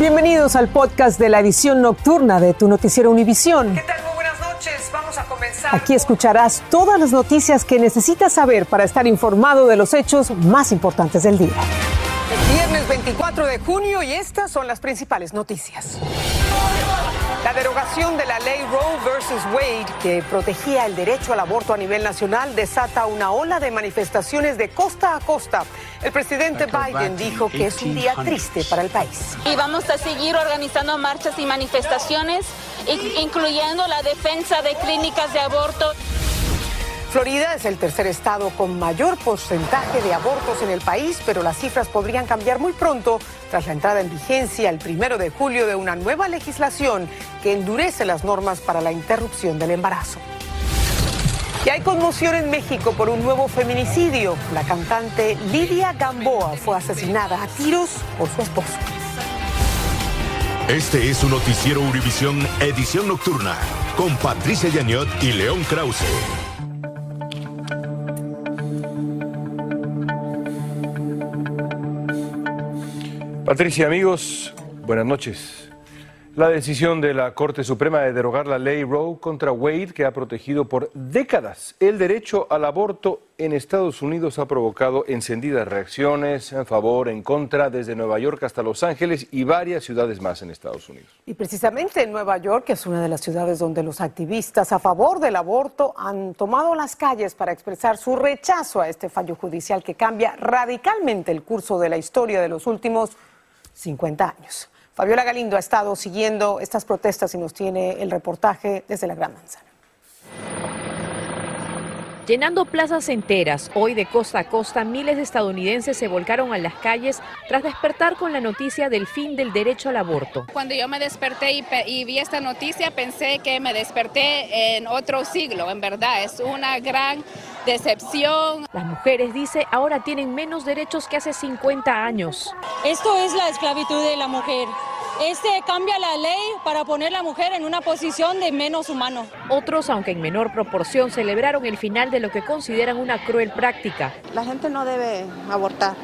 Bienvenidos al podcast de la edición nocturna de tu noticiero Univisión. ¿Qué tal? Muy buenas noches. Vamos a comenzar. Aquí escucharás todas las noticias que necesitas saber para estar informado de los hechos más importantes del día. Es viernes 24 de junio y estas son las principales noticias. La derogación de la ley Roe versus Wade, que protegía el derecho al aborto a nivel nacional, desata una ola de manifestaciones de costa a costa. El presidente Biden dijo que es un día triste para el país. Y vamos a seguir organizando marchas y manifestaciones, incluyendo la defensa de clínicas de aborto. Florida es el tercer estado con mayor porcentaje de abortos en el país, pero las cifras podrían cambiar muy pronto tras la entrada en vigencia el primero de julio de una nueva legislación que endurece las normas para la interrupción del embarazo. Y hay conmoción en México por un nuevo feminicidio. La cantante Lidia Gamboa fue asesinada a tiros por su esposo. Este es un noticiero Univisión Edición Nocturna con Patricia Yañot y León Krause. Patricia, amigos, buenas noches. La decisión de la Corte Suprema de derogar la ley Roe contra Wade, que ha protegido por décadas el derecho al aborto en Estados Unidos, ha provocado encendidas reacciones en favor, en contra, desde Nueva York hasta Los Ángeles y varias ciudades más en Estados Unidos. Y precisamente en Nueva York, que es una de las ciudades donde los activistas a favor del aborto han tomado las calles para expresar su rechazo a este fallo judicial que cambia radicalmente el curso de la historia de los últimos 50 años. Fabiola Galindo ha estado siguiendo estas protestas y nos tiene el reportaje desde la Gran Manzana. Llenando plazas enteras, hoy de costa a costa, miles de estadounidenses se volcaron a las calles tras despertar con la noticia del fin del derecho al aborto. Cuando yo me desperté y, y, vi esta noticia, pensé que me desperté en otro siglo. En verdad, es una gran decepción. Las mujeres, dice, ahora tienen menos derechos que hace 50 años. Esto es la esclavitud de la mujer. Este cambia la ley para poner a la mujer en una posición de menos humano. Otros, aunque en menor proporción, celebraron el final de lo que consideran una cruel práctica. La gente no debe abortar,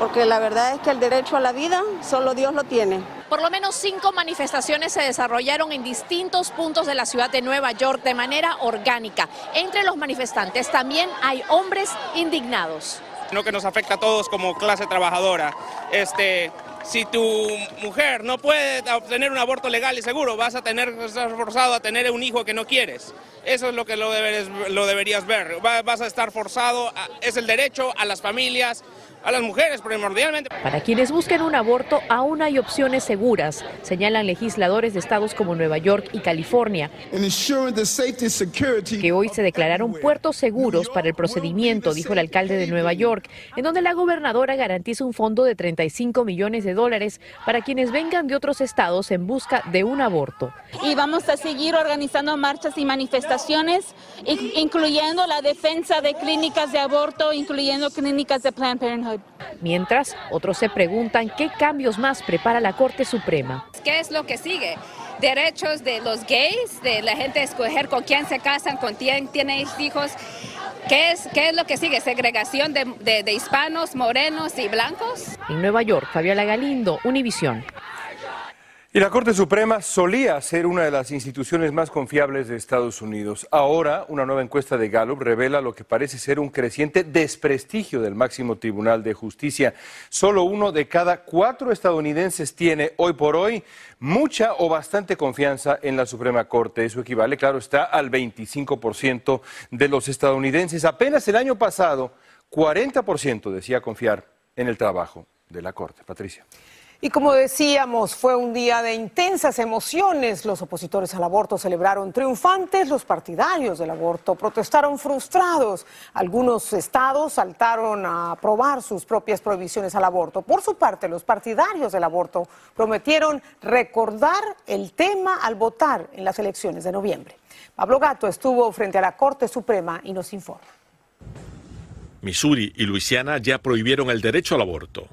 porque la verdad es que el derecho a la vida solo Dios lo tiene. Por lo menos cinco manifestaciones se desarrollaron en distintos puntos de la ciudad de Nueva York de manera orgánica. Entre los manifestantes también hay hombres indignados. No que nos afecta a todos como clase trabajadora. Este, si tu mujer no puede obtener un aborto legal y seguro, vas a tener forzado a tener un hijo que no quieres. Eso es lo que lo, deberes, lo deberías ver. Vas a estar forzado, a, es el derecho a las familias, a las mujeres primordialmente. Para quienes busquen un aborto, aún hay opciones seguras, señalan legisladores de estados como Nueva York y California, que hoy se declararon puertos seguros para el procedimiento, dijo el alcalde de Nueva York, en donde la gobernadora garantiza un fondo de 35 millones de dólares para quienes vengan de otros estados en busca de un aborto. Y vamos a seguir organizando marchas y manifestaciones, incluyendo la defensa de clínicas de aborto, incluyendo clínicas de Planned Parenthood. Mientras, otros se preguntan qué cambios más prepara la Corte Suprema. ¿Qué es lo que sigue? Derechos de los gays, de la gente escoger con quién se casan, con quién tienen hijos. ¿Qué es, ¿Qué es lo que sigue? ¿Segregación de, de, de hispanos, morenos y blancos? En Nueva York, Fabiola Galindo, Univisión. Y la Corte Suprema solía ser una de las instituciones más confiables de Estados Unidos. Ahora, una nueva encuesta de Gallup revela lo que parece ser un creciente desprestigio del máximo Tribunal de Justicia. Solo uno de cada cuatro estadounidenses tiene hoy por hoy mucha o bastante confianza en la Suprema Corte. Eso equivale, claro, está al 25% de los estadounidenses. Apenas el año pasado, 40% decía confiar en el trabajo de la Corte. Patricia. Y como decíamos, fue un día de intensas emociones. Los opositores al aborto celebraron triunfantes, los partidarios del aborto protestaron frustrados. Algunos estados saltaron a aprobar sus propias prohibiciones al aborto. Por su parte, los partidarios del aborto prometieron recordar el tema al votar en las elecciones de noviembre. Pablo Gato estuvo frente a la Corte Suprema y nos informa. Missouri y Luisiana ya prohibieron el derecho al aborto.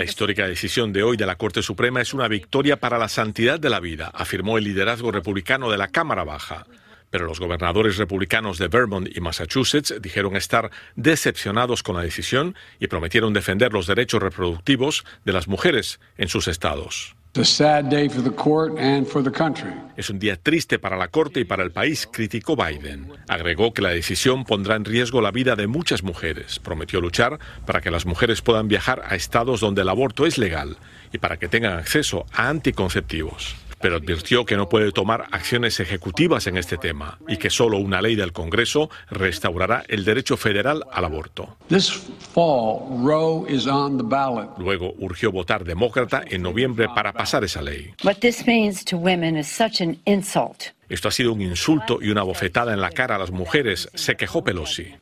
La histórica decisión de hoy de la Corte Suprema es una victoria para la santidad de la vida, afirmó el liderazgo republicano de la Cámara Baja. Pero los gobernadores republicanos de Vermont y Massachusetts dijeron estar decepcionados con la decisión y prometieron defender los derechos reproductivos de las mujeres en sus estados. Es un día triste para la Corte y para el país, criticó Biden. Agregó que la decisión pondrá en riesgo la vida de muchas mujeres. Prometió luchar para que las mujeres puedan viajar a estados donde el aborto es legal y para que tengan acceso a anticonceptivos pero advirtió que no puede tomar acciones ejecutivas en este tema y que solo una ley del Congreso restaurará el derecho federal al aborto. Luego urgió votar demócrata en noviembre para pasar esa ley. Esto ha sido un insulto y una bofetada en la cara a las mujeres, se quejó Pelosi.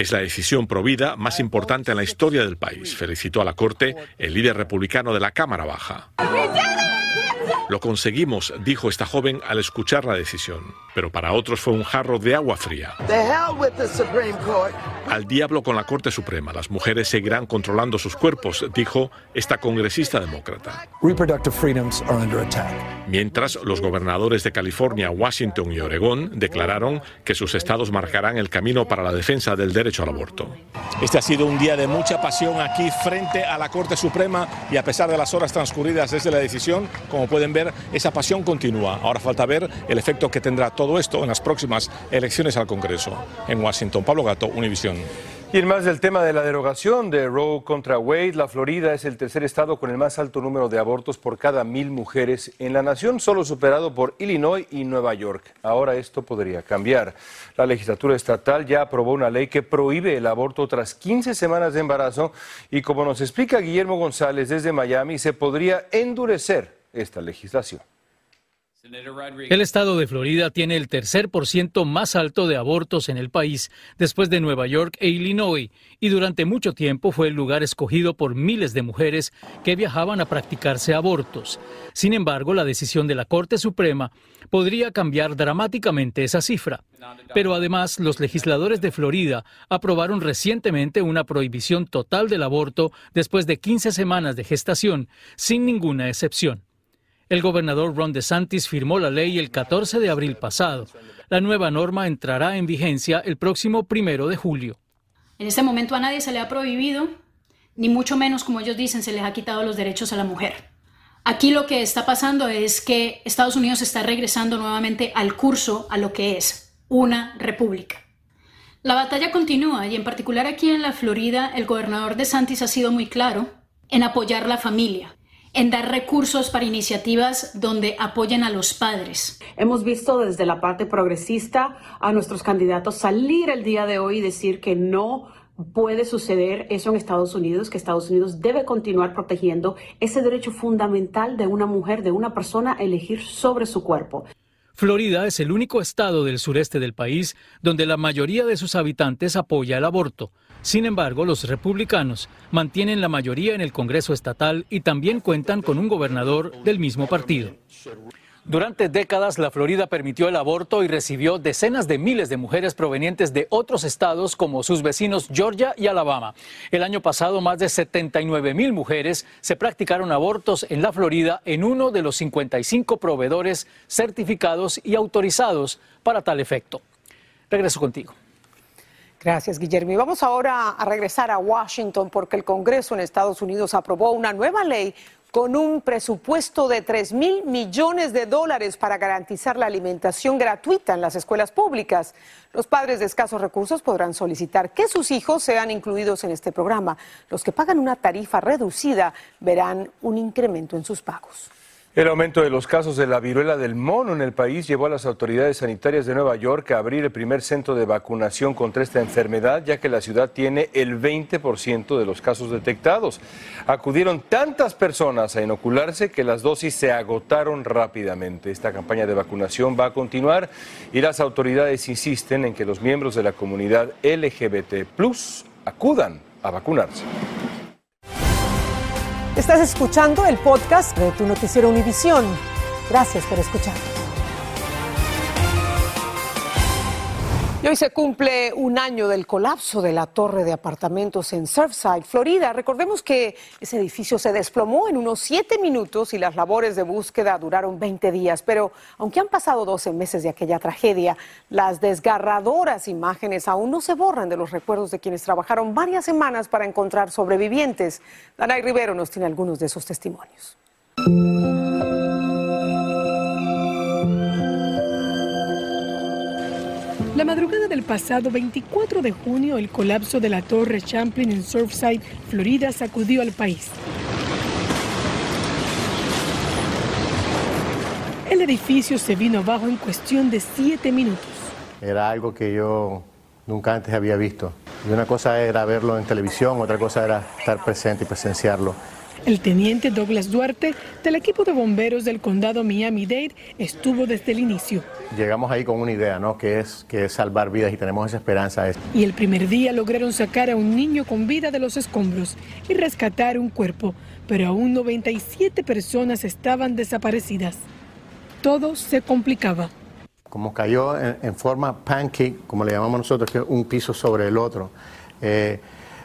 Es la decisión provida más importante en la historia del país, felicitó a la Corte el líder republicano de la Cámara Baja. Lo conseguimos, dijo esta joven al escuchar la decisión, pero para otros fue un jarro de agua fría. Al diablo con la Corte Suprema, las mujeres seguirán controlando sus cuerpos, dijo esta congresista demócrata. Mientras, los gobernadores de California, Washington y Oregón declararon que sus estados marcarán el camino para la defensa del derecho al aborto. Este ha sido un día de mucha pasión aquí frente a la Corte Suprema y a pesar de las horas transcurridas desde la decisión, como pueden ver, esa pasión continúa. Ahora falta ver el efecto que tendrá todo esto en las próximas elecciones al Congreso. En Washington, Pablo Gato, Univisión. Y en más del tema de la derogación de Roe contra Wade, la Florida es el tercer estado con el más alto número de abortos por cada mil mujeres en la nación, solo superado por Illinois y Nueva York. Ahora esto podría cambiar. La legislatura estatal ya aprobó una ley que prohíbe el aborto tras 15 semanas de embarazo y como nos explica Guillermo González desde Miami, se podría endurecer esta legislación. El estado de Florida tiene el tercer por ciento más alto de abortos en el país, después de Nueva York e Illinois, y durante mucho tiempo fue el lugar escogido por miles de mujeres que viajaban a practicarse abortos. Sin embargo, la decisión de la Corte Suprema podría cambiar dramáticamente esa cifra. Pero además, los legisladores de Florida aprobaron recientemente una prohibición total del aborto después de 15 semanas de gestación, sin ninguna excepción. El gobernador Ron DeSantis firmó la ley el 14 de abril pasado. La nueva norma entrará en vigencia el próximo primero de julio. En este momento a nadie se le ha prohibido, ni mucho menos, como ellos dicen, se les ha quitado los derechos a la mujer. Aquí lo que está pasando es que Estados Unidos está regresando nuevamente al curso, a lo que es una república. La batalla continúa y en particular aquí en la Florida el gobernador de Santis ha sido muy claro en apoyar la familia, en dar recursos para iniciativas donde apoyen a los padres. Hemos visto desde la parte progresista a nuestros candidatos salir el día de hoy y decir que no puede suceder eso en Estados Unidos, que Estados Unidos debe continuar protegiendo ese derecho fundamental de una mujer, de una persona a elegir sobre su cuerpo. Florida es el único estado del sureste del país donde la mayoría de sus habitantes apoya el aborto. Sin embargo, los republicanos mantienen la mayoría en el Congreso estatal y también cuentan con un gobernador del mismo partido. Durante décadas, la Florida permitió el aborto y recibió decenas de miles de mujeres provenientes de otros estados como sus vecinos Georgia y Alabama. El año pasado, más de 79 mil mujeres se practicaron abortos en la Florida en uno de los 55 proveedores certificados y autorizados para tal efecto. Regreso contigo. Gracias, Guillermo. Y vamos ahora a regresar a Washington porque el Congreso en Estados Unidos aprobó una nueva ley con un presupuesto de 3 mil millones de dólares para garantizar la alimentación gratuita en las escuelas públicas. Los padres de escasos recursos podrán solicitar que sus hijos sean incluidos en este programa. Los que pagan una tarifa reducida verán un incremento en sus pagos. El aumento de los casos de la viruela del mono en el país llevó a las autoridades sanitarias de Nueva York a abrir el primer centro de vacunación contra esta enfermedad, ya que la ciudad tiene el 20% de los casos detectados. Acudieron tantas personas a inocularse que las dosis se agotaron rápidamente. Esta campaña de vacunación va a continuar y las autoridades insisten en que los miembros de la comunidad LGBT acudan a vacunarse. Estás escuchando el podcast de tu noticiero Univisión. Gracias por escuchar. Y hoy se cumple un año del colapso de la torre de apartamentos en Surfside, Florida. Recordemos que ese edificio se desplomó en unos siete minutos y las labores de búsqueda duraron 20 días. Pero aunque han pasado 12 meses de aquella tragedia, las desgarradoras imágenes aún no se borran de los recuerdos de quienes trabajaron varias semanas para encontrar sobrevivientes. Danay Rivero nos tiene algunos de esos testimonios. La madrugada del pasado 24 de junio, el colapso de la Torre Champlain en Surfside, Florida, sacudió al país. El edificio se vino abajo en cuestión de siete minutos. Era algo que yo nunca antes había visto. Y una cosa era verlo en televisión, otra cosa era estar presente y presenciarlo. El teniente Douglas Duarte del equipo de bomberos del condado Miami-Dade estuvo desde el inicio. Llegamos ahí con una idea, ¿no? Que es, que es salvar vidas y tenemos esa esperanza. Y el primer día lograron sacar a un niño con vida de los escombros y rescatar un cuerpo, pero aún 97 personas estaban desaparecidas. Todo se complicaba. Como cayó en, forma pancake, como le llamamos nosotros, que es un piso sobre el otro, eh,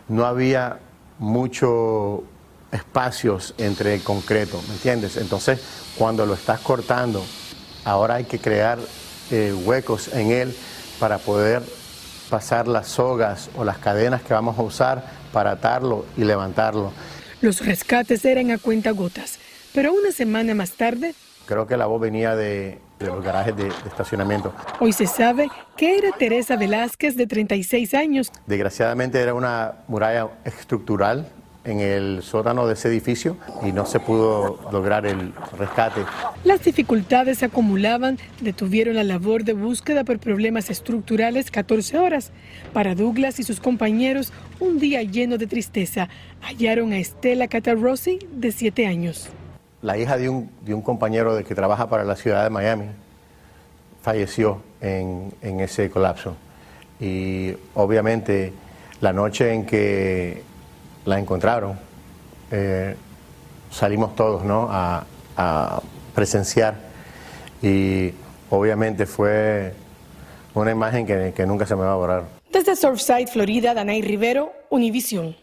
no había mucho espacios entre el concreto, ¿me entiendes? Entonces, cuando lo estás cortando, ahora hay que crear eh, huecos en él para poder pasar las sogas o las cadenas que vamos a usar para atarlo y levantarlo. Los rescates eran a cuenta gotas, pero una semana más tarde... Creo que la voz venía de, los garajes de, de, estacionamiento. Hoy se sabe que era Teresa Velázquez, de 36 años. Desgraciadamente era una muralla estructural en el sótano de ese edificio y no se pudo lograr el rescate. Las dificultades se acumulaban, detuvieron la labor de búsqueda por problemas estructurales 14 horas. Para Douglas y sus compañeros, un día lleno de tristeza. Hallaron a Estela Catarrossi, de 7 años. La hija de un, de un compañero de que trabaja para la ciudad de Miami falleció en, en ese colapso. Y obviamente la noche en que la encontraron, eh, salimos todos ¿no? a, presenciar y obviamente fue una imagen que, que, nunca se me va a borrar. Desde Surfside, Florida, Danay Rivero, Univision.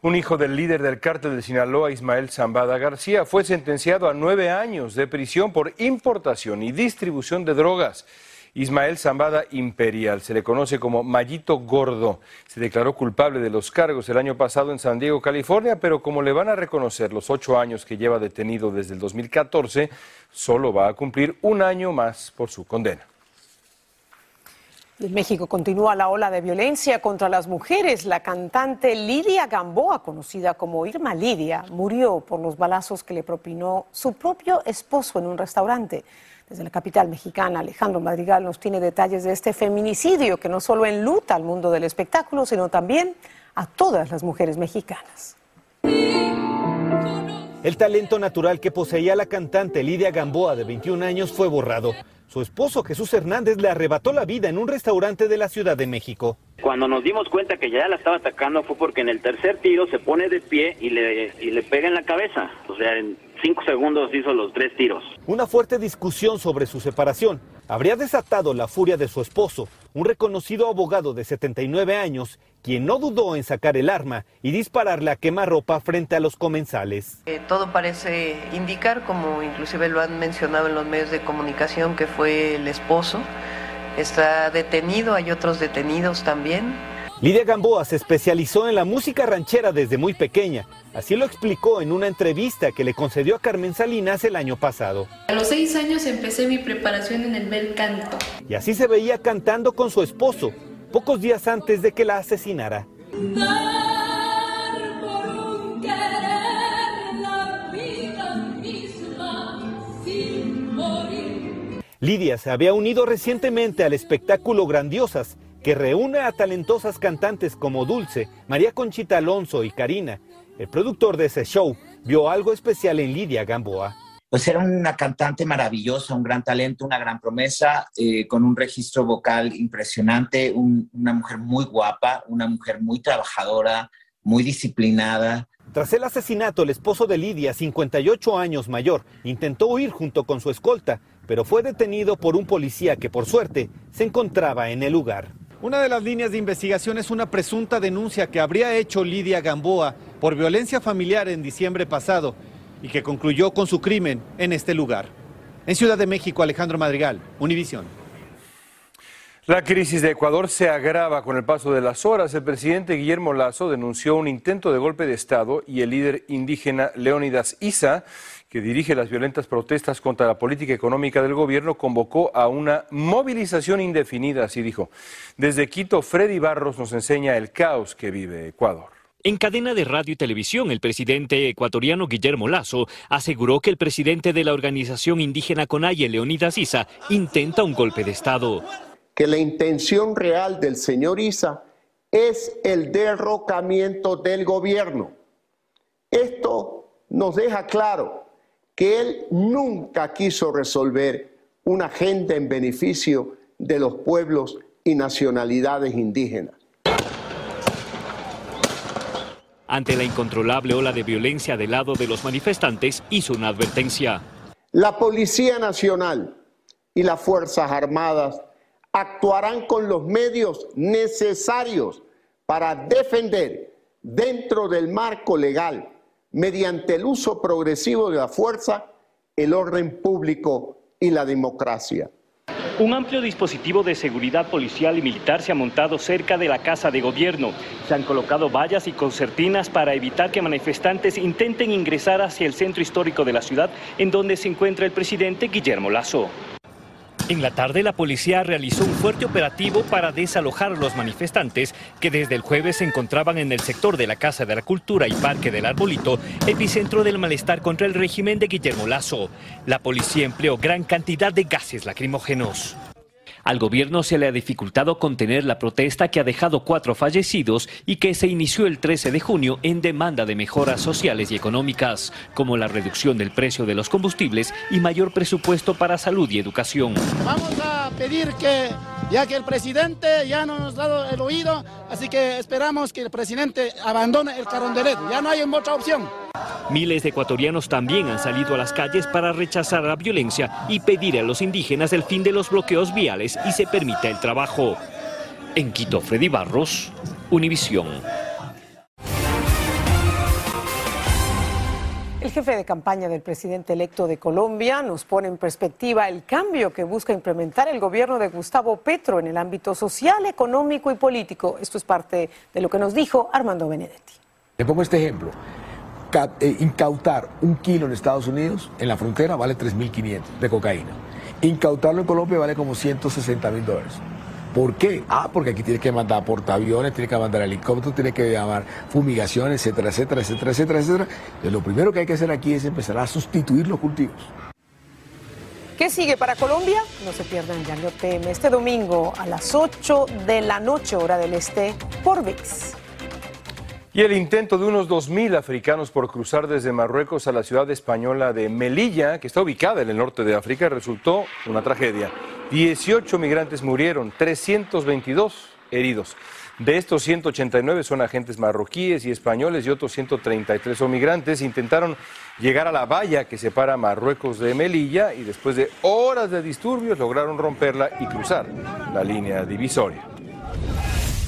Un hijo del líder del cártel de Sinaloa, Ismael Zambada García, fue sentenciado a nueve años de prisión por importación y distribución de drogas. Ismael Zambada Imperial, se le conoce como Mallito Gordo. Se declaró culpable de los cargos el año pasado en San Diego, California, pero como le van a reconocer los ocho años que lleva detenido desde el 2014, solo va a cumplir un año más por su condena. En México continúa la ola de violencia contra las mujeres. La cantante Lidia Gamboa, conocida como Irma Lidia, murió por los balazos que le propinó su propio esposo en un restaurante. Desde la capital mexicana, Alejandro Madrigal nos tiene detalles de este feminicidio que no solo enluta al mundo del espectáculo, sino también a todas las mujeres mexicanas. El talento natural que poseía la cantante Lidia Gamboa, de 21 años, fue borrado. Su esposo Jesús Hernández le arrebató la vida en un restaurante de la Ciudad de México. Cuando nos dimos cuenta que ya la estaba atacando fue porque en el tercer tiro se pone de pie y le, y le pega en la cabeza. O sea, en cinco segundos hizo los tres tiros. Una fuerte discusión sobre su separación habría desatado la furia de su esposo, un reconocido abogado de 79 años, quien no dudó en sacar el arma y dispararle a quemarropa frente a los comensales. Eh, todo parece indicar, como inclusive lo han mencionado en los medios de comunicación, que fue el esposo. Está detenido, hay otros detenidos también. Lidia Gamboa se especializó en la música ranchera desde muy pequeña. Así lo explicó en una entrevista que le concedió a Carmen Salinas el año pasado. A los seis años empecé mi preparación en el bel canto. Y así se veía cantando con su esposo, pocos días antes de que la asesinara. Lidia se había unido recientemente al espectáculo Grandiosas, que reúne a talentosas cantantes como Dulce, María Conchita Alonso y Karina. El productor de ese show vio algo especial en Lidia Gamboa. Pues era una cantante maravillosa, un gran talento, una gran promesa, eh, con un registro vocal impresionante, una mujer muy guapa, una mujer muy trabajadora, muy disciplinada. Tras el asesinato, el esposo de Lidia, 58 años mayor, intentó huir junto con su escolta, pero fue detenido por un policía que por suerte se encontraba en el lugar. Una de las líneas de investigación es una presunta denuncia que habría hecho Lidia Gamboa por violencia familiar en diciembre pasado y que concluyó con su crimen en este lugar. En Ciudad de México, Alejandro Madrigal, Univisión. La crisis de Ecuador se agrava con el paso de las horas. El presidente Guillermo Lazo denunció un intento de golpe de Estado y el líder indígena Leónidas Isa, que dirige las violentas protestas contra la política económica del gobierno, convocó a una movilización indefinida, así dijo. Desde Quito, Freddy Barros nos enseña el caos que vive Ecuador. En cadena de radio y televisión, el presidente ecuatoriano Guillermo Lazo aseguró que el presidente de la organización indígena Conaye, Leónidas Isa, intenta un golpe de Estado que la intención real del señor Isa es el derrocamiento del gobierno. Esto nos deja claro que él nunca quiso resolver una agenda en beneficio de los pueblos y nacionalidades indígenas. Ante la incontrolable ola de violencia del lado de los manifestantes, hizo una advertencia. La Policía Nacional y las Fuerzas Armadas actuarán con los medios necesarios para defender dentro del marco legal, mediante el uso progresivo de la fuerza, el orden público y la democracia. Un amplio dispositivo de seguridad policial y militar se ha montado cerca de la Casa de Gobierno. Se han colocado vallas y concertinas para evitar que manifestantes intenten ingresar hacia el centro histórico de la ciudad, en donde se encuentra el presidente Guillermo Lazo. En la tarde, la policía realizó un fuerte operativo para desalojar a los manifestantes que desde el jueves se encontraban en el sector de la Casa de la Cultura y Parque del Arbolito, epicentro del malestar contra el régimen de Guillermo Lazo. La policía empleó gran cantidad de gases lacrimógenos. Al gobierno se le ha dificultado contener la protesta que ha dejado cuatro fallecidos y que se inició el 13 de junio en demanda de mejoras sociales y económicas, como la reducción del precio de los combustibles y mayor presupuesto para salud y educación. Vamos a pedir que, ya que el presidente ya no nos ha dado el oído, así que esperamos que el presidente abandone el carondelet. Ya no hay otra opción. Miles de ecuatorianos también han salido a las calles para rechazar la violencia y pedir a los indígenas el fin de los bloqueos viales y se permita el trabajo. En Quito, Freddy Barros, Univisión. El jefe de campaña del presidente electo de Colombia nos pone en perspectiva el cambio que busca implementar el gobierno de Gustavo Petro en el ámbito social, económico y político. Esto es parte de lo que nos dijo Armando Benedetti. Le pongo este ejemplo. Eh, incautar un kilo en Estados Unidos, en la frontera, vale 3.500 de cocaína. Incautarlo en Colombia vale como 160 mil dólares. ¿Por qué? Ah, porque aquí tiene que mandar portaaviones, tiene que mandar helicópteros, tiene que llamar fumigaciones, etcétera, etcétera, etcétera, etcétera, etcétera. Entonces, lo primero que hay que hacer aquí es empezar a sustituir los cultivos. ¿Qué sigue para Colombia? No se pierdan Diario TM este domingo a las 8 de la noche, hora del este, por VIX. Y el intento de unos 2.000 africanos por cruzar desde Marruecos a la ciudad española de Melilla, que está ubicada en el norte de África, resultó una tragedia. 18 migrantes murieron, 322 heridos. De estos 189 son agentes marroquíes y españoles y otros 133 son migrantes. Intentaron llegar a la valla que separa Marruecos de Melilla y después de horas de disturbios lograron romperla y cruzar la línea divisoria.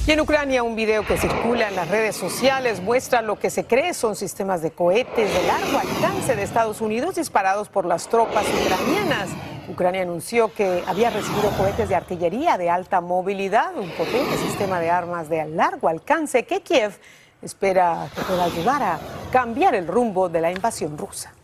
Y en Ucrania un video que circula en las redes sociales muestra lo que se cree son sistemas de cohetes de largo alcance de Estados Unidos disparados por las tropas ucranianas. Ucrania anunció que había recibido cohetes de artillería de alta movilidad, un potente sistema de armas de largo alcance que Kiev espera que pueda ayudar a cambiar el rumbo de la invasión rusa.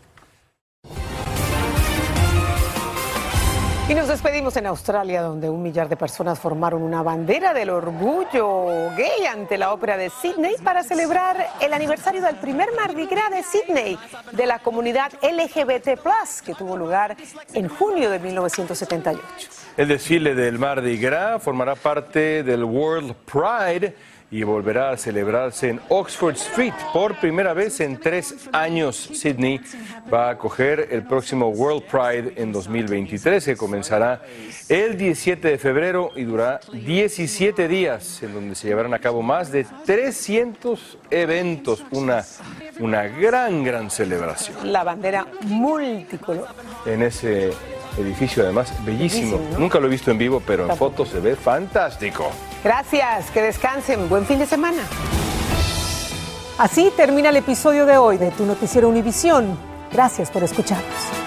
Y nos despedimos en Australia, donde un millar de personas formaron una bandera del orgullo gay ante la ópera de Sydney para celebrar el aniversario del primer Mardi Gras de Sydney de la comunidad LGBT, que tuvo lugar en junio de 1978. El desfile del Mardi Gras formará parte del World Pride y volverá a celebrarse en Oxford Street por primera vez en tres años. Sydney va a acoger el próximo World Pride en 2023, que comenzará el 17 de febrero y durará 17 días, en donde se llevarán a cabo más de 300 eventos, una, una gran, gran celebración. La bandera multicolor. En ese Edificio además bellísimo. Bellísimo, ¿no? Nunca lo he visto en vivo, pero en fotos se ve fantástico. Gracias, que descansen. Buen fin de semana. Así termina el episodio de hoy de Tu Noticiero Univisión. Gracias por escucharnos.